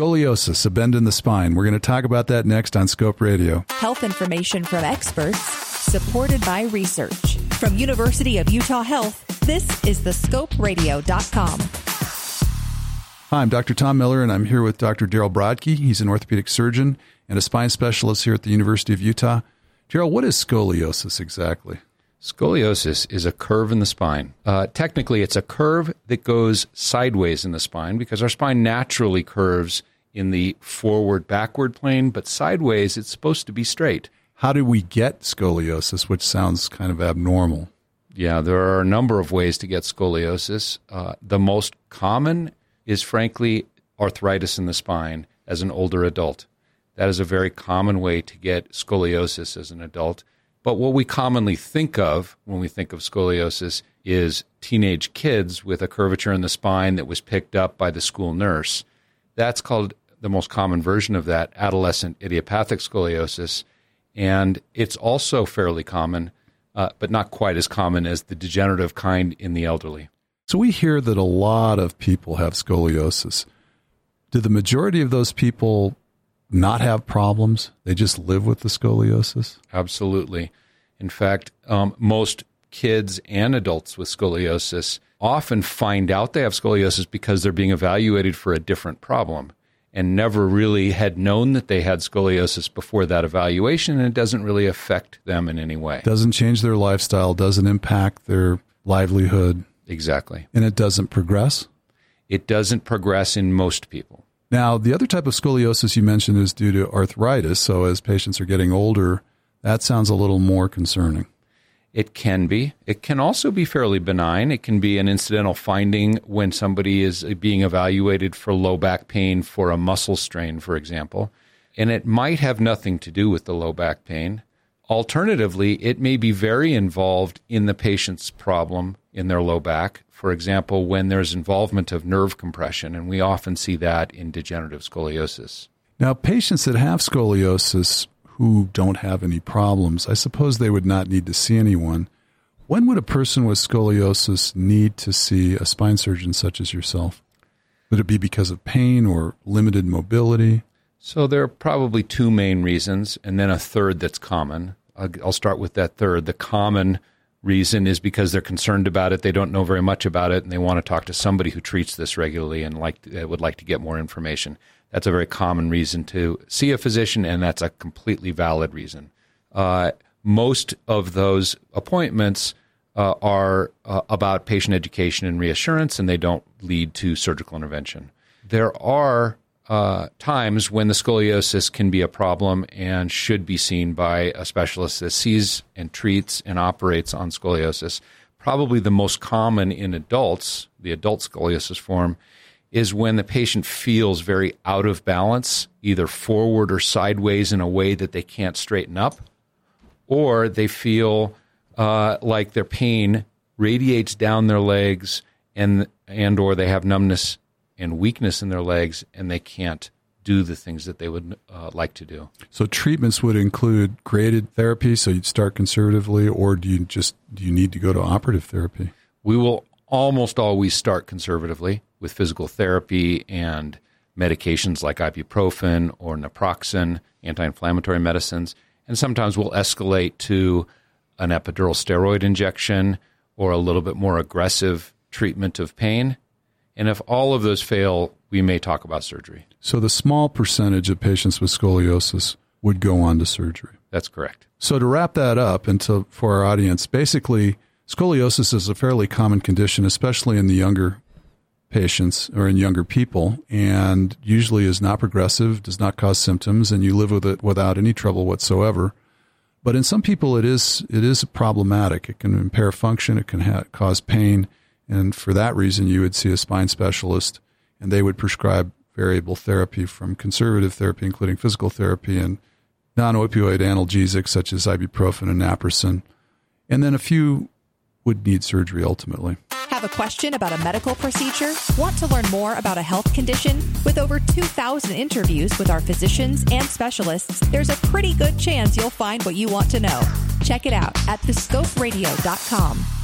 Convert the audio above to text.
Scoliosis, a bend in the spine. We're going to talk about that next on Scope Radio. Health information from experts, supported by research. From University of Utah Health, this is thescoperadio.com. Hi, I'm Dr. Tom Miller, and I'm here with Dr. Darrel Brodke. He's an orthopedic surgeon and a spine specialist here at the University of Utah. Darrel, what is scoliosis exactly? Scoliosis is a curve in the spine. Uh, technically, it's a curve that goes sideways in the spine because our spine naturally curves in the forward backward plane, but sideways it's supposed to be straight. How do we get scoliosis, which sounds kind of abnormal? Yeah, there are a number of ways to get scoliosis. Uh, the most common is, frankly, arthritis in the spine as an older adult. That is a very common way to get scoliosis as an adult. But what we commonly think of when we think of scoliosis is teenage kids with a curvature in the spine that was picked up by the school nurse. That's called the most common version of that, adolescent idiopathic scoliosis. And it's also fairly common, uh, but not quite as common as the degenerative kind in the elderly. So we hear that a lot of people have scoliosis. Do the majority of those people not have problems? They just live with the scoliosis? Absolutely. In fact, um, most kids and adults with scoliosis often find out they have scoliosis because they're being evaluated for a different problem and never really had known that they had scoliosis before that evaluation, and it doesn't really affect them in any way. Doesn't change their lifestyle, doesn't impact their livelihood. Exactly. And it doesn't progress? It doesn't progress in most people. Now, the other type of scoliosis you mentioned is due to arthritis. So, as patients are getting older, that sounds a little more concerning. It can be. It can also be fairly benign. It can be an incidental finding when somebody is uh, being evaluated for low back pain for a muscle strain, for example. And it might have nothing to do with the low back pain. Alternatively, it may be very involved in the patient's problem in their low back. For example, when there's involvement of nerve compression, and we often see that in degenerative scoliosis. Now, patients that have scoliosis who don't have any problems, I suppose they would not need to see anyone. When would a person with scoliosis need to see a spine surgeon such as yourself? Would it be because of pain or limited mobility? So there are probably two main reasons, and then a third that's common. I'll start with that third. The common reason is because they're concerned about it. They don't know very much about it, and they want to talk to somebody who treats this regularly and like uh, would like to get more information. That's a very common reason to see a physician, and that's a completely valid reason. Uh, most of those appointments uh, are uh, about patient education and reassurance, and they don't lead to surgical intervention. There are uh, times when the scoliosis can be a problem and should be seen by a specialist that sees and treats and operates on scoliosis. Probably the most common in adults, the adult scoliosis form, is when the patient feels very out of balance, either forward or sideways in a way that they can't straighten up, or they feel uh, like their pain radiates down their legs and and or they have numbness and weakness in their legs, and they can't do the things that they would uh, like to do. So treatments would include graded therapy. So you'd start conservatively, or do you just do you need to go to operative therapy? We will almost always start conservatively with physical therapy and medications like ibuprofen or naproxen, anti-inflammatory medicines, and sometimes we'll escalate to an epidural steroid injection or a little bit more aggressive treatment of pain and if all of those fail, we may talk about surgery. So the small percentage of patients with scoliosis would go on to surgery. That's correct. So to wrap that up and to, for our audience, basically scoliosis is a fairly common condition, especially in the younger patients or in younger people, and usually is not progressive, does not cause symptoms, and you live with it without any trouble whatsoever. But in some people, it is it is problematic. It can impair function. It can ha- cause pain. And for that reason, you would see a spine specialist and they would prescribe variable therapy from conservative therapy, including physical therapy and non opioid analgesics such as ibuprofen and naproxen. And then a few would need surgery ultimately. Have a question about a medical procedure? Want to learn more about a health condition? With over 2,000 interviews with our physicians and specialists, there's a pretty good chance you'll find what you want to know. Check it out at thescoperadio.com.